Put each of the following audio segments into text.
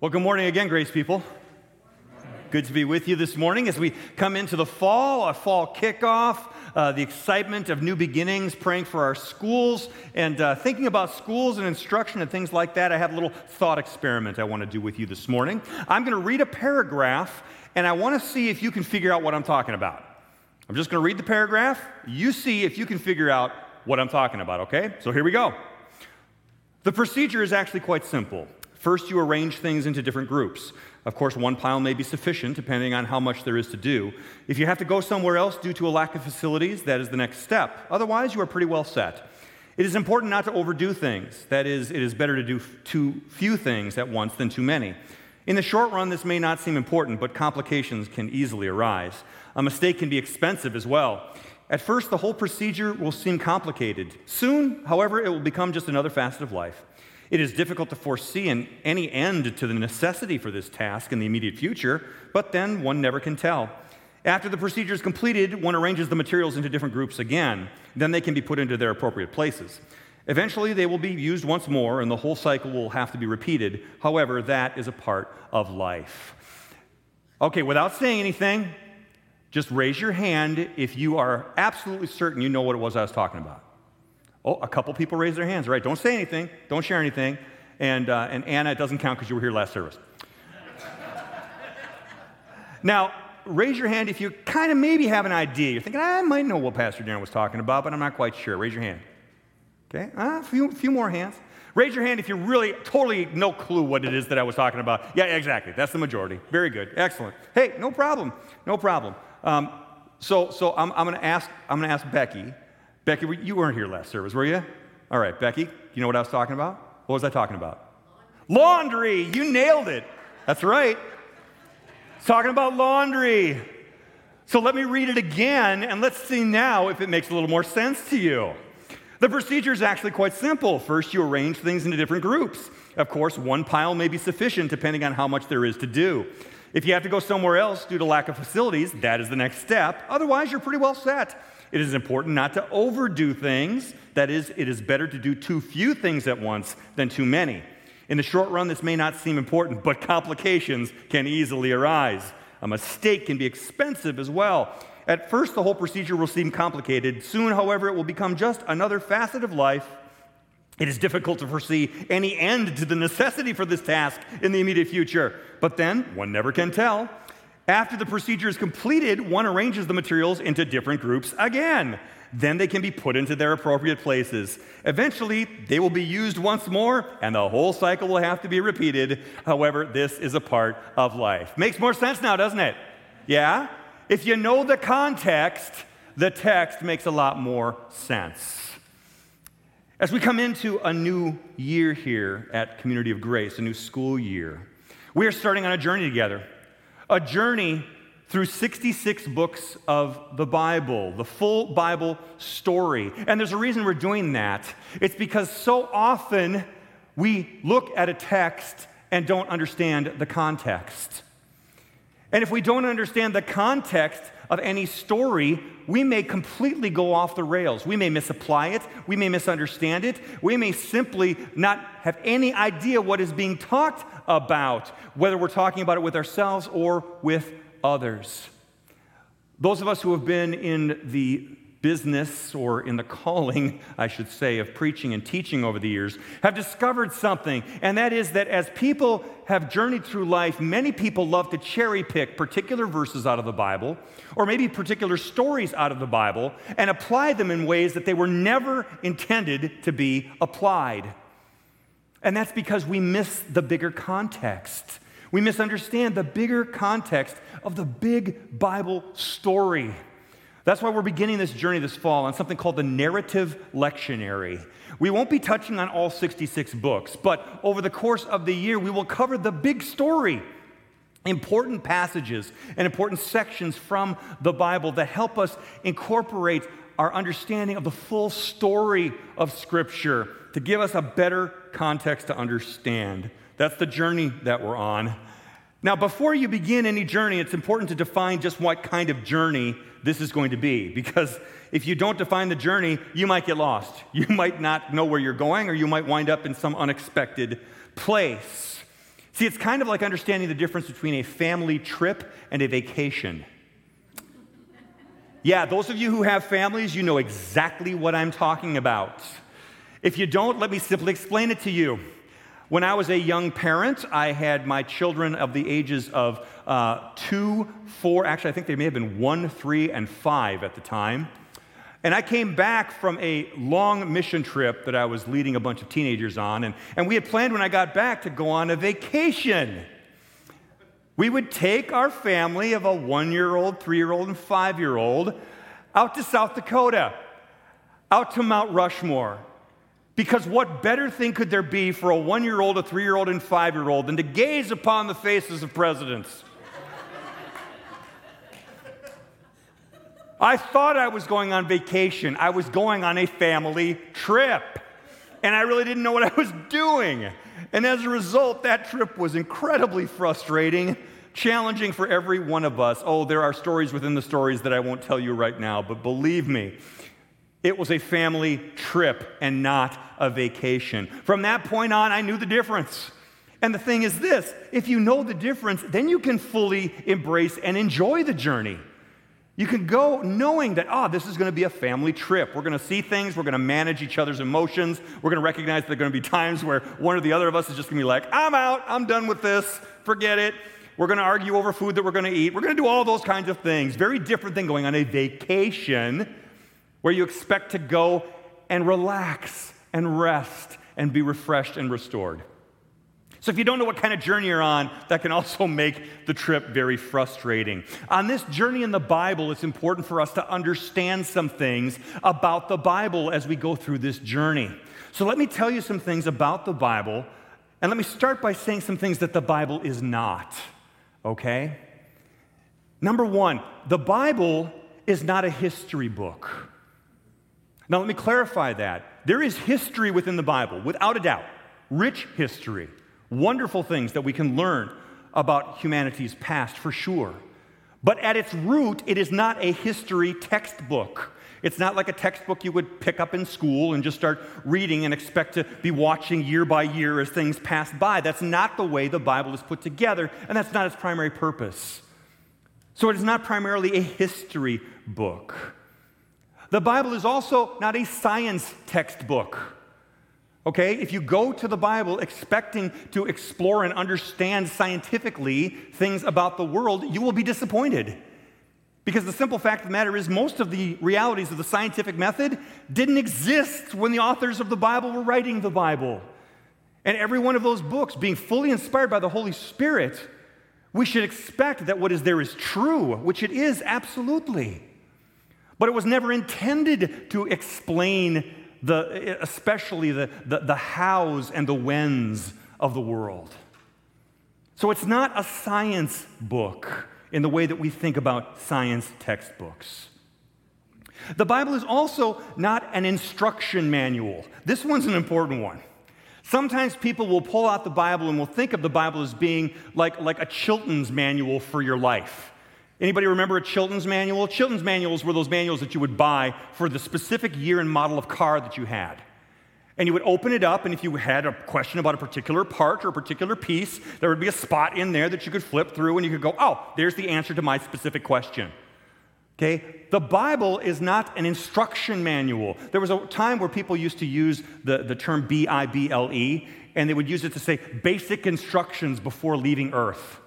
Well, good morning again, Grace people. Good to be with you this morning as we come into the fall, a fall kickoff, uh, the excitement of new beginnings, praying for our schools, and uh, thinking about schools and instruction and things like that. I have a little thought experiment I want to do with you this morning. I'm going to read a paragraph, and I want to see if you can figure out what I'm talking about. I'm just going to read the paragraph. You see if you can figure out what I'm talking about, okay? So here we go. The procedure is actually quite simple. First, you arrange things into different groups. Of course, one pile may be sufficient depending on how much there is to do. If you have to go somewhere else due to a lack of facilities, that is the next step. Otherwise, you are pretty well set. It is important not to overdo things. That is, it is better to do too few things at once than too many. In the short run, this may not seem important, but complications can easily arise. A mistake can be expensive as well. At first, the whole procedure will seem complicated. Soon, however, it will become just another facet of life. It is difficult to foresee an, any end to the necessity for this task in the immediate future, but then one never can tell. After the procedure is completed, one arranges the materials into different groups again. Then they can be put into their appropriate places. Eventually, they will be used once more, and the whole cycle will have to be repeated. However, that is a part of life. Okay, without saying anything, just raise your hand if you are absolutely certain you know what it was I was talking about. Oh, a couple people raised their hands, right? Don't say anything, don't share anything. And, uh, and Anna, it doesn't count because you were here last service. now, raise your hand if you kind of maybe have an idea. You're thinking, I might know what Pastor Darren was talking about, but I'm not quite sure. Raise your hand. Okay, uh, a few, few more hands. Raise your hand if you really totally no clue what it is that I was talking about. Yeah, exactly. That's the majority. Very good. Excellent. Hey, no problem. No problem. Um, so, so I'm, I'm going to ask. I'm going to ask Becky Becky, you weren't here last service, were you? All right, Becky, you know what I was talking about? What was I talking about? Laundry. laundry. You nailed it. That's right. talking about laundry. So let me read it again and let's see now if it makes a little more sense to you. The procedure is actually quite simple. First, you arrange things into different groups. Of course, one pile may be sufficient depending on how much there is to do. If you have to go somewhere else due to lack of facilities, that is the next step. Otherwise, you're pretty well set. It is important not to overdo things. That is, it is better to do too few things at once than too many. In the short run, this may not seem important, but complications can easily arise. A mistake can be expensive as well. At first, the whole procedure will seem complicated. Soon, however, it will become just another facet of life. It is difficult to foresee any end to the necessity for this task in the immediate future, but then one never can tell. After the procedure is completed, one arranges the materials into different groups again. Then they can be put into their appropriate places. Eventually, they will be used once more, and the whole cycle will have to be repeated. However, this is a part of life. Makes more sense now, doesn't it? Yeah? If you know the context, the text makes a lot more sense. As we come into a new year here at Community of Grace, a new school year, we are starting on a journey together a journey through 66 books of the Bible, the full Bible story. And there's a reason we're doing that. It's because so often we look at a text and don't understand the context. And if we don't understand the context of any story, we may completely go off the rails. We may misapply it. We may misunderstand it. We may simply not have any idea what is being talked about, whether we're talking about it with ourselves or with others. Those of us who have been in the business or in the calling, I should say, of preaching and teaching over the years have discovered something, and that is that as people have journeyed through life, many people love to cherry pick particular verses out of the Bible or maybe particular stories out of the Bible and apply them in ways that they were never intended to be applied. And that's because we miss the bigger context. We misunderstand the bigger context of the big Bible story. That's why we're beginning this journey this fall on something called the narrative lectionary. We won't be touching on all 66 books, but over the course of the year, we will cover the big story, important passages and important sections from the Bible that help us incorporate our understanding of the full story of Scripture to give us a better context to understand. That's the journey that we're on. Now, before you begin any journey, it's important to define just what kind of journey this is going to be. Because if you don't define the journey, you might get lost. You might not know where you're going, or you might wind up in some unexpected place. See, it's kind of like understanding the difference between a family trip and a vacation. Yeah, those of you who have families, you know exactly what I'm talking about. If you don't, let me simply explain it to you. When I was a young parent, I had my children of the ages of uh, two, four, actually, I think they may have been one, three, and five at the time. And I came back from a long mission trip that I was leading a bunch of teenagers on, and, and we had planned when I got back to go on a vacation. We would take our family of a one year old, three year old, and five year old out to South Dakota, out to Mount Rushmore. Because what better thing could there be for a one year old, a three year old, and five year old than to gaze upon the faces of presidents? I thought I was going on vacation. I was going on a family trip. And I really didn't know what I was doing. And as a result, that trip was incredibly frustrating, challenging for every one of us. Oh, there are stories within the stories that I won't tell you right now, but believe me, it was a family trip and not a vacation. From that point on, I knew the difference. And the thing is this if you know the difference, then you can fully embrace and enjoy the journey. You can go knowing that, oh, this is going to be a family trip. We're going to see things. We're going to manage each other's emotions. We're going to recognize there are going to be times where one or the other of us is just going to be like, I'm out. I'm done with this. Forget it. We're going to argue over food that we're going to eat. We're going to do all those kinds of things. Very different than going on a vacation where you expect to go and relax and rest and be refreshed and restored. So, if you don't know what kind of journey you're on, that can also make the trip very frustrating. On this journey in the Bible, it's important for us to understand some things about the Bible as we go through this journey. So, let me tell you some things about the Bible, and let me start by saying some things that the Bible is not, okay? Number one, the Bible is not a history book. Now, let me clarify that. There is history within the Bible, without a doubt, rich history wonderful things that we can learn about humanity's past for sure. But at its root, it is not a history textbook. It's not like a textbook you would pick up in school and just start reading and expect to be watching year by year as things pass by. That's not the way the Bible is put together, and that's not its primary purpose. So it is not primarily a history book. The Bible is also not a science textbook. Okay? If you go to the Bible expecting to explore and understand scientifically things about the world, you will be disappointed. Because the simple fact of the matter is, most of the realities of the scientific method didn't exist when the authors of the Bible were writing the Bible. And every one of those books, being fully inspired by the Holy Spirit, we should expect that what is there is true, which it is absolutely. But it was never intended to explain the, especially the, the, the hows and the whens of the world. So it's not a science book in the way that we think about science textbooks. The Bible is also not an instruction manual. This one's an important one. Sometimes people will pull out the Bible and will think of the Bible as being like, like a Chilton's manual for your life. Anybody remember a Chilton's manual? Chilton's manuals were those manuals that you would buy for the specific year and model of car that you had. And you would open it up, and if you had a question about a particular part or a particular piece, there would be a spot in there that you could flip through and you could go, oh, there's the answer to my specific question. Okay? The Bible is not an instruction manual. There was a time where people used to use the, the term B I B L E, and they would use it to say basic instructions before leaving Earth.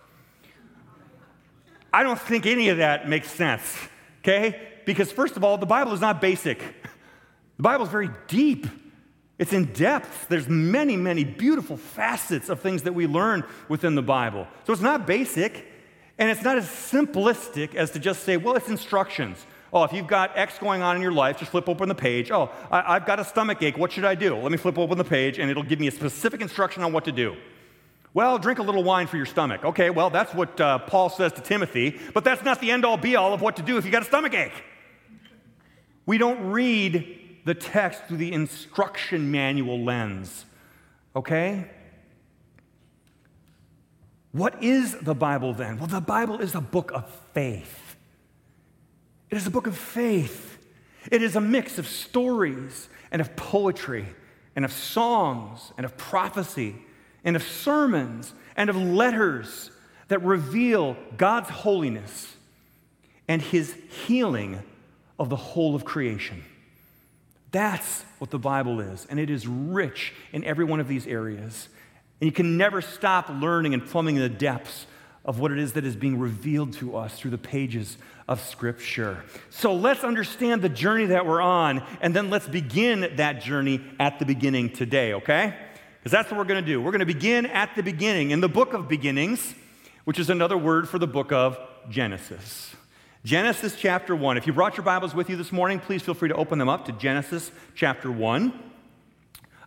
I don't think any of that makes sense, okay? Because, first of all, the Bible is not basic. The Bible is very deep. It's in depth. There's many, many beautiful facets of things that we learn within the Bible. So it's not basic, and it's not as simplistic as to just say, well, it's instructions. Oh, if you've got X going on in your life, just flip open the page. Oh, I, have got a stomach ache. What should I do? Let me flip open the page, and it'll give me a specific instruction on what to do. Well, drink a little wine for your stomach. Okay, well, that's what uh, Paul says to Timothy, but that's not the end all be all of what to do if you got a stomach ache. We don't read the text through the instruction manual lens, okay? What is the Bible then? Well, the Bible is a book of faith. It is a book of faith. It is a mix of stories and of poetry and of songs and of prophecy and of sermons and of letters that reveal God's holiness and his healing of the whole of creation. That's what the Bible is, and it is rich in every one of these areas. And you can never stop learning and plumbing the depths of what it is that is being revealed to us through the pages of Scripture. So let's understand the journey that we're on, and then let's begin that journey at the beginning today, okay? Because that's what we're going to do. We're going to begin at the beginning in the book of beginnings, which is another word for the book of Genesis. Genesis chapter 1. If you brought your Bibles with you this morning, please feel free to open them up to Genesis chapter 1.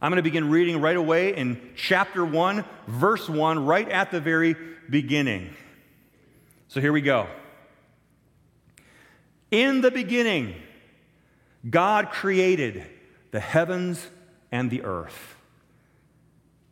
I'm going to begin reading right away in chapter 1, verse 1, right at the very beginning. So here we go. In the beginning, God created the heavens and the earth.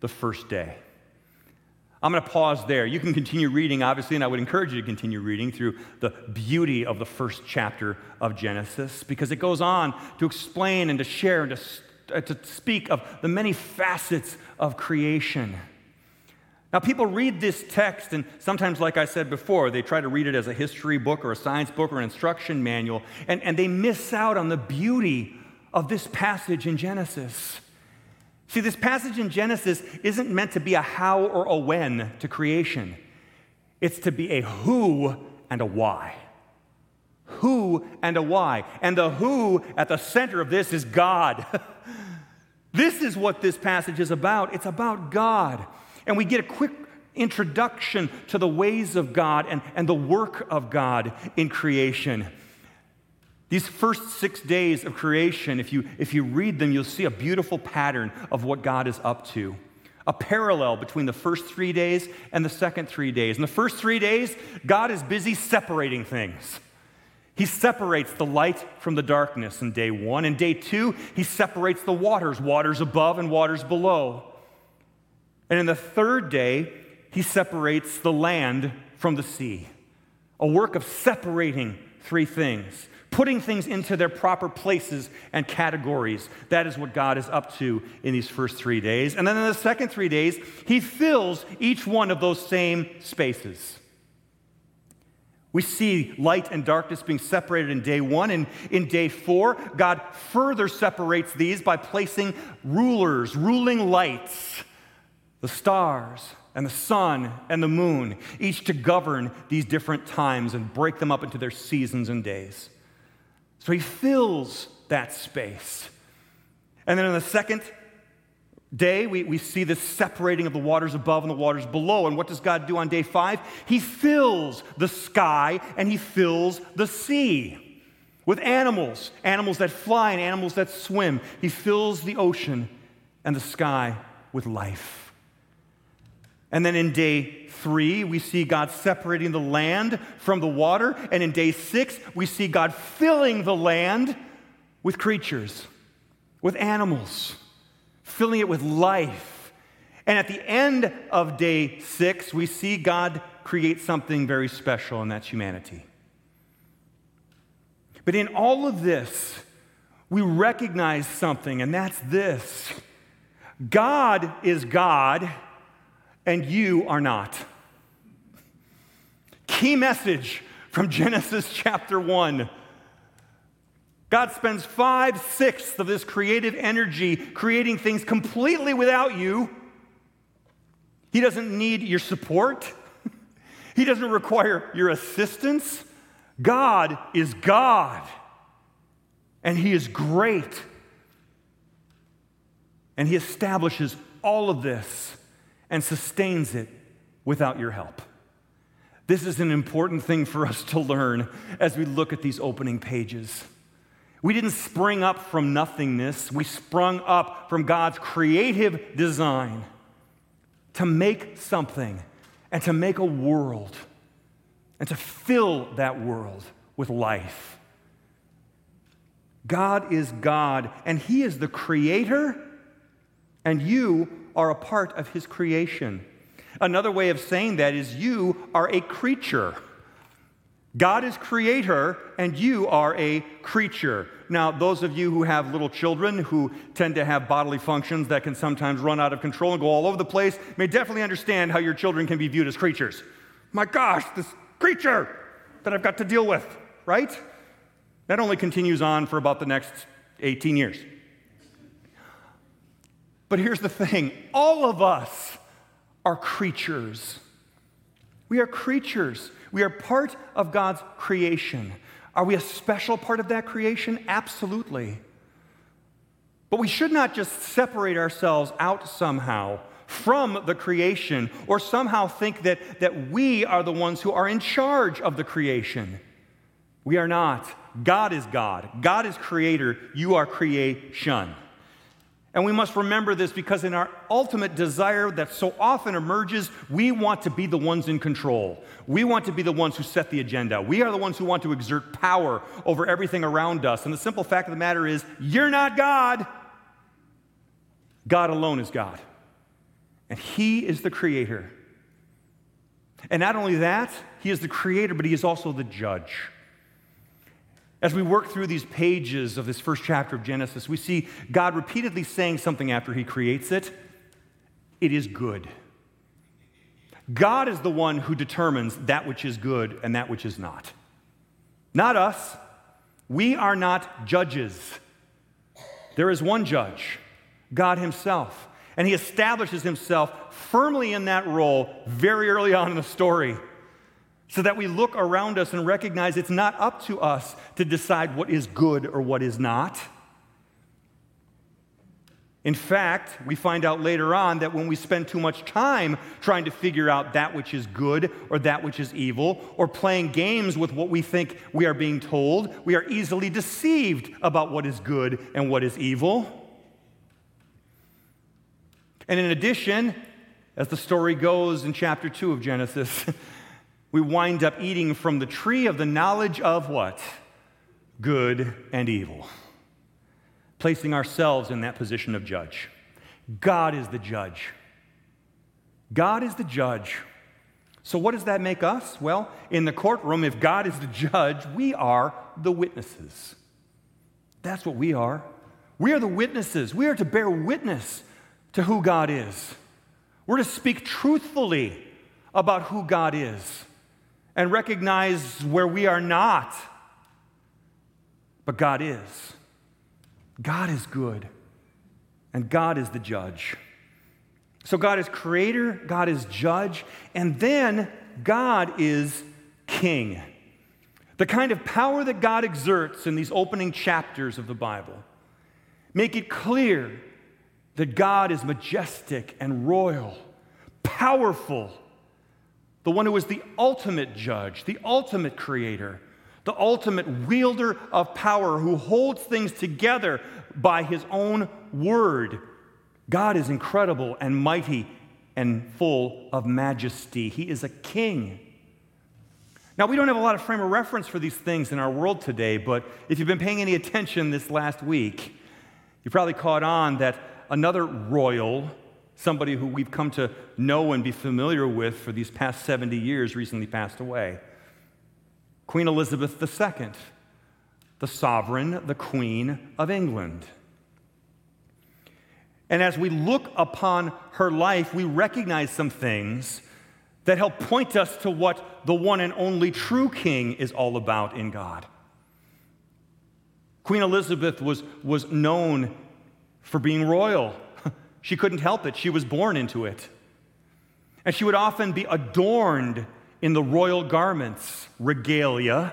the first day. I'm going to pause there. You can continue reading, obviously, and I would encourage you to continue reading through the beauty of the first chapter of Genesis because it goes on to explain and to share and to, uh, to speak of the many facets of creation. Now, people read this text, and sometimes, like I said before, they try to read it as a history book or a science book or an instruction manual, and, and they miss out on the beauty of this passage in Genesis. See, this passage in Genesis isn't meant to be a how or a when to creation, it's to be a who and a why. Who and a why. And the who at the center of this is God. this is what this passage is about. It's about God. And we get a quick introduction to the ways of God and, and the work of God in creation. These first six days of creation, if you, if you read them, you'll see a beautiful pattern of what God is up to. A parallel between the first three days and the second three days. In the first three days, God is busy separating things. He separates the light from the darkness in day one. In day two, he separates the waters, waters above and waters below. And in the third day, he separates the land from the sea. A work of separating three things, putting things into their proper places and categories. That is what God is up to in these first three days. And then in the second three days, he fills each one of those same spaces. We see light and darkness being separated in day one. And in day four, God further separates these by placing rulers, ruling lights the stars and the sun and the moon, each to govern these different times and break them up into their seasons and days. So he fills that space. And then on the second day, we, we see this separating of the waters above and the waters below. And what does God do on day five? He fills the sky and he fills the sea with animals, animals that fly and animals that swim. He fills the ocean and the sky with life. And then in day three, we see God separating the land from the water. And in day six, we see God filling the land with creatures, with animals, filling it with life. And at the end of day six, we see God create something very special, and that's humanity. But in all of this, we recognize something, and that's this God is God and you are not. Key message from Genesis chapter 1. God spends five sixths of this creative energy creating things completely without you. He doesn't need your support, He doesn't require your assistance. God is God, and He is great. And He establishes all of this and sustains it without your help. This is an important thing for us to learn as we look at these opening pages. We didn't spring up from nothingness, we sprung up from God's creative design. to make something and to make a world and to fill that world with life. God is God, and He is the creator, and you are a part of His creation. Another way of saying that is you are a creature. God is creator, and you are a creature. Now, those of you who have little children who tend to have bodily functions that can sometimes run out of control and go all over the place may definitely understand how your children can be viewed as creatures. My gosh, this creature that I've got to deal with, right? That only continues on for about the next 18 years. But here's the thing all of us are creatures. We are creatures. We are part of God's creation. Are we a special part of that creation? Absolutely. But we should not just separate ourselves out somehow from the creation or somehow think that, that we are the ones who are in charge of the creation. We are not. God is God. God is creator. You are creation. And we must remember this because in our ultimate desire that so often emerges, we want to be the ones in control. We want to be the ones who set the agenda. We are the ones who want to exert power over everything around us. And the simple fact of the matter is, you're not God. God alone is God. And He is the creator. And not only that, He is the creator, but He is also the judge. As we work through these pages of this first chapter of Genesis, we see God repeatedly saying something after he creates it it is good. God is the one who determines that which is good and that which is not. Not us. We are not judges. There is one judge, God Himself. And He establishes Himself firmly in that role very early on in the story so that we look around us and recognize it's not up to us to decide what is good or what is not. In fact, we find out later on that when we spend too much time trying to figure out that which is good or that which is evil, or playing games with what we think we are being told, we are easily deceived about what is good and what is evil. And in addition, as the story goes in chapter 2 of Genesis, we wind up eating from the tree of the knowledge of what? Good and evil. Placing ourselves in that position of judge. God is the judge. God is the judge. So, what does that make us? Well, in the courtroom, if God is the judge, we are the witnesses. That's what we are. We are the witnesses. We are to bear witness to who God is. We're to speak truthfully about who God is and recognize where we are not. But God is. God is good, and God is the judge. So God is creator, God is judge, and then God is king. The kind of power that God exerts in these opening chapters of the Bible make it clear that God is majestic and royal, powerful, the one who is the ultimate judge, the ultimate creator, the ultimate wielder of power, who holds things together by his own word. God is incredible and mighty and full of majesty. He is a king. Now, we don't have a lot of frame of reference for these things in our world today, but if you've been paying any attention this last week, you probably caught on that another royal somebody who we've come to know and be familiar with for these past 70 years, recently passed away. Queen Elizabeth II, the sovereign, the Queen of England. And as we look upon her life, we recognize some things that help point us to what the one and only true king is all about in God. Queen Elizabeth was, was known for being royal. She couldn't help it, she was born into it. And she would often be adorned in the royal garments, regalia,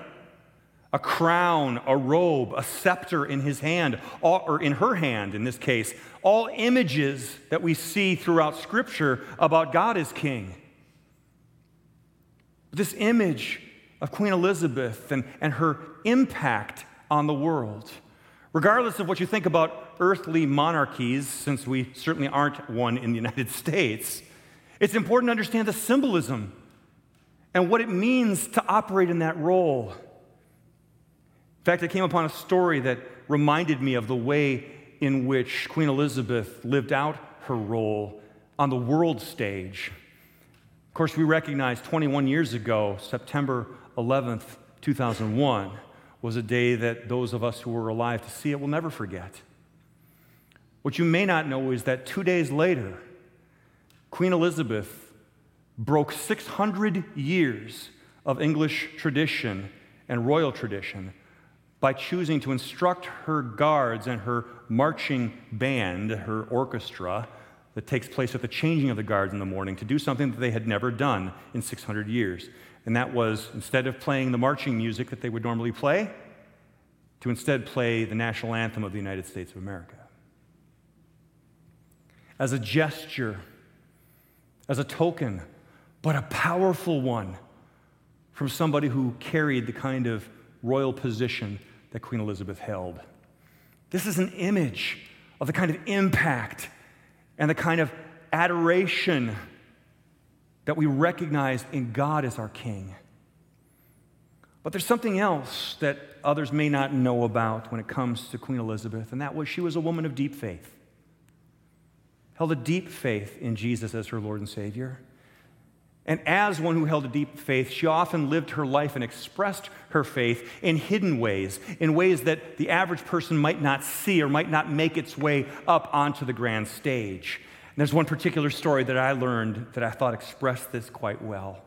a crown, a robe, a scepter in his hand, or in her hand in this case, all images that we see throughout Scripture about God as King. This image of Queen Elizabeth and, and her impact on the world. Regardless of what you think about earthly monarchies, since we certainly aren't one in the United States, It's important to understand the symbolism and what it means to operate in that role. In fact, I came upon a story that reminded me of the way in which Queen Elizabeth lived out her role on the world stage. Of course, we recognize 21 years ago, September 11th, 2001, was a day that those of us who were alive to see it will never forget. What you may not know is that two days later, Queen Elizabeth broke 600 years of English tradition and royal tradition by choosing to instruct her guards and her marching band, her orchestra, that takes place at the changing of the guards in the morning, to do something that they had never done in 600 years. And that was instead of playing the marching music that they would normally play, to instead play the national anthem of the United States of America. As a gesture, as a token, but a powerful one from somebody who carried the kind of royal position that Queen Elizabeth held. This is an image of the kind of impact and the kind of adoration that we recognize in God as our King. But there's something else that others may not know about when it comes to Queen Elizabeth, and that was she was a woman of deep faith. Held a deep faith in Jesus as her Lord and Savior. And as one who held a deep faith, she often lived her life and expressed her faith in hidden ways, in ways that the average person might not see or might not make its way up onto the grand stage. And there's one particular story that I learned that I thought expressed this quite well.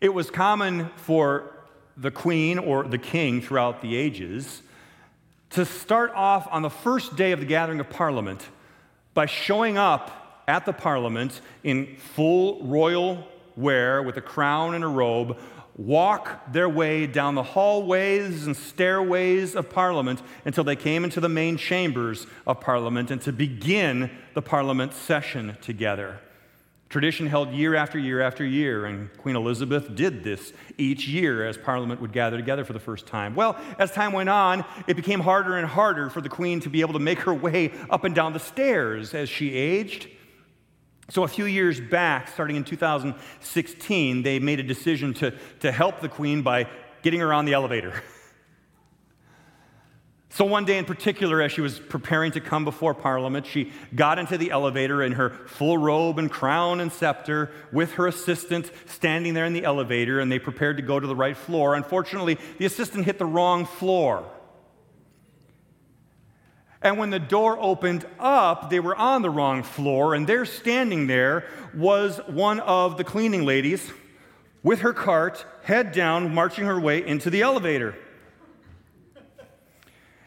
It was common for the queen or the king throughout the ages to start off on the first day of the gathering of parliament by showing up at the parliament in full royal wear with a crown and a robe walk their way down the hallways and stairways of Parliament until they came into the main chambers of Parliament and to begin the Parliament session together. Tradition held year after year after year, and Queen Elizabeth did this each year as Parliament would gather together for the first time. Well, as time went on, it became harder and harder for the Queen to be able to make her way up and down the stairs as she aged. So, a few years back, starting in 2016, they made a decision to, to help the Queen by getting her on the elevator. So, one day in particular, as she was preparing to come before Parliament, she got into the elevator in her full robe and crown and scepter with her assistant standing there in the elevator, and they prepared to go to the right floor. Unfortunately, the assistant hit the wrong floor. And when the door opened up, they were on the wrong floor, and there standing there was one of the cleaning ladies with her cart, head down, marching her way into the elevator.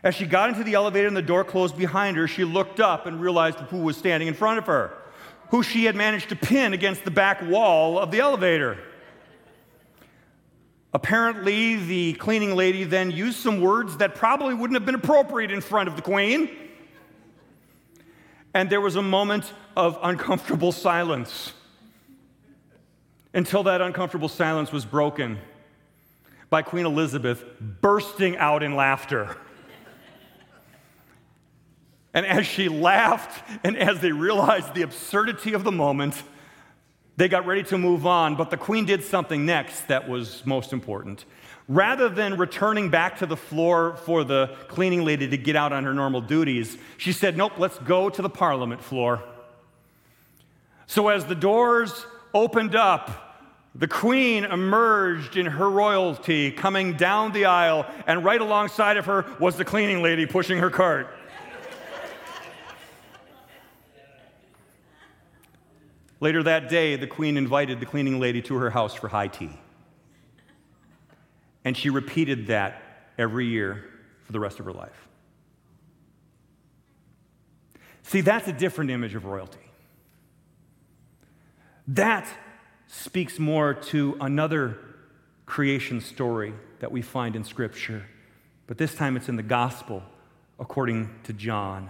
As she got into the elevator and the door closed behind her, she looked up and realized who was standing in front of her, who she had managed to pin against the back wall of the elevator. Apparently, the cleaning lady then used some words that probably wouldn't have been appropriate in front of the queen. And there was a moment of uncomfortable silence until that uncomfortable silence was broken by Queen Elizabeth bursting out in laughter. and as she laughed, and as they realized the absurdity of the moment, they got ready to move on, but the queen did something next that was most important. Rather than returning back to the floor for the cleaning lady to get out on her normal duties, she said, Nope, let's go to the parliament floor. So as the doors opened up, the queen emerged in her royalty, coming down the aisle, and right alongside of her was the cleaning lady pushing her cart. Later that day, the queen invited the cleaning lady to her house for high tea. And she repeated that every year for the rest of her life. See, that's a different image of royalty. That speaks more to another creation story that we find in Scripture, but this time it's in the gospel according to John.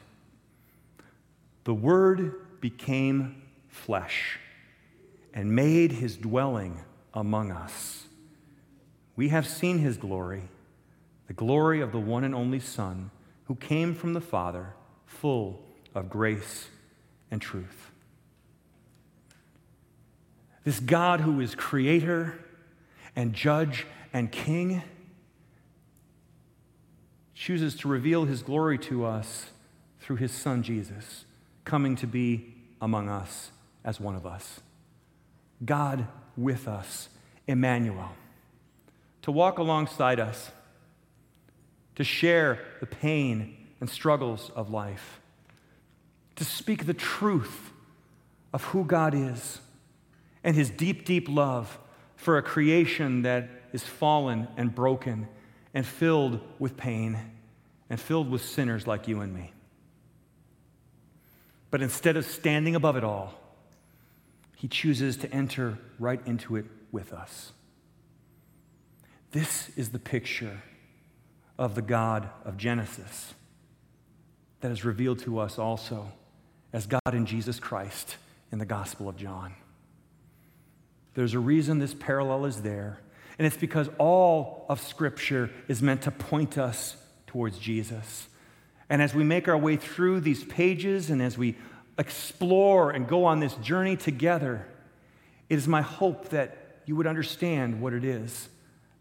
The Word became flesh and made his dwelling among us. We have seen his glory, the glory of the one and only Son, who came from the Father, full of grace and truth. This God who is creator and judge and king chooses to reveal his glory to us through his son Jesus, coming to be among us as one of us. God with us, Emmanuel, to walk alongside us, to share the pain and struggles of life, to speak the truth of who God is and his deep, deep love for a creation that is fallen and broken and filled with pain and filled with sinners like you and me. But instead of standing above it all, he chooses to enter right into it with us. This is the picture of the God of Genesis that is revealed to us also as God in Jesus Christ in the Gospel of John. There's a reason this parallel is there, and it's because all of Scripture is meant to point us towards Jesus. And as we make our way through these pages and as we explore and go on this journey together, it is my hope that you would understand what it is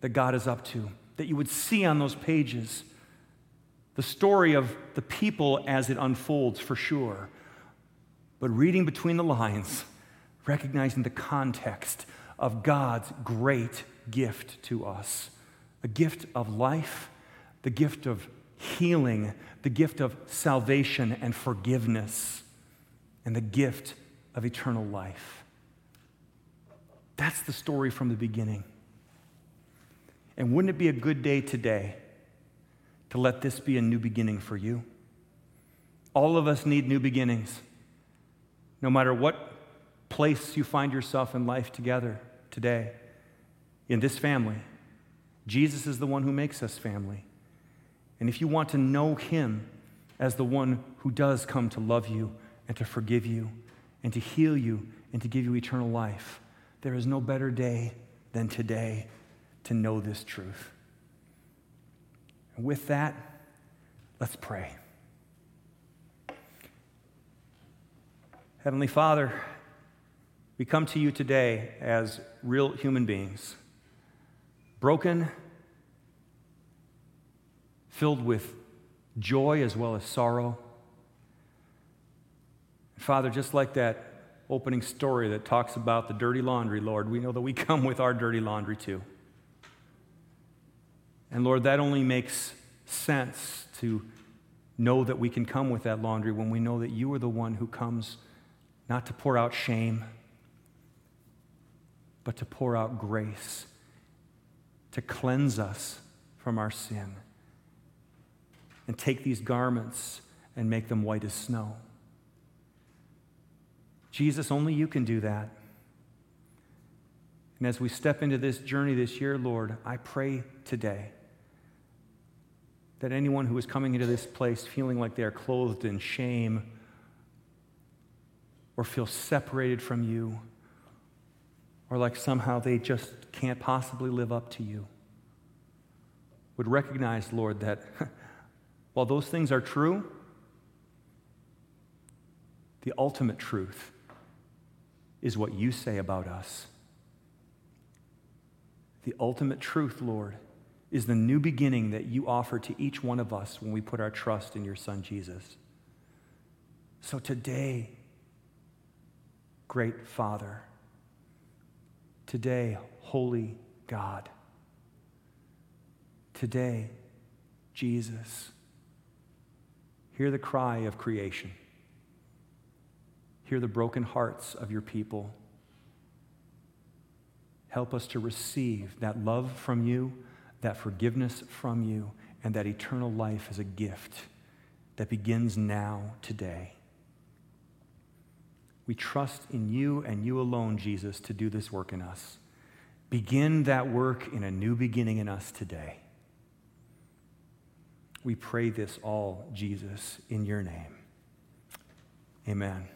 that God is up to, that you would see on those pages the story of the people as it unfolds for sure, but reading between the lines, recognizing the context of God's great gift to us a gift of life, the gift of healing, the gift of salvation and forgiveness, and the gift of eternal life. That's the story from the beginning. And wouldn't it be a good day today to let this be a new beginning for you? All of us need new beginnings, no matter what place you find yourself in life together today in this family. Jesus is the one who makes us family. And if you want to know him as the one who does come to love you and to forgive you and to heal you and to give you eternal life, there is no better day than today to know this truth. And with that, let's pray. Heavenly Father, we come to you today as real human beings, broken, filled with joy as well as sorrow. Father, just like that opening story that talks about the dirty laundry, Lord, we know that we come with our dirty laundry too. And Lord, that only makes sense to know that we can come with that laundry when we know that you are the one who comes not to pour out shame but to pour out grace, to cleanse us from our sin, and take these garments and make them white as snow. Jesus, only you can do that. And as we step into this journey this year, Lord, I pray today that anyone who is coming into this place feeling like they are clothed in shame or feel separated from you, or like somehow they just can't possibly live up to you, would recognize, Lord, that while those things are true, the ultimate truth is what you say about us. The ultimate truth, Lord, is the new beginning that you offer to each one of us when we put our trust in your Son, Jesus. So today, great Father, Today, holy God. Today, Jesus. Hear the cry of creation. Hear the broken hearts of your people. Help us to receive that love from you, that forgiveness from you, and that eternal life as a gift that begins now, today. We trust in you and you alone, Jesus, to do this work in us. Begin that work in a new beginning in us today. We pray this all, Jesus, in your name. Amen.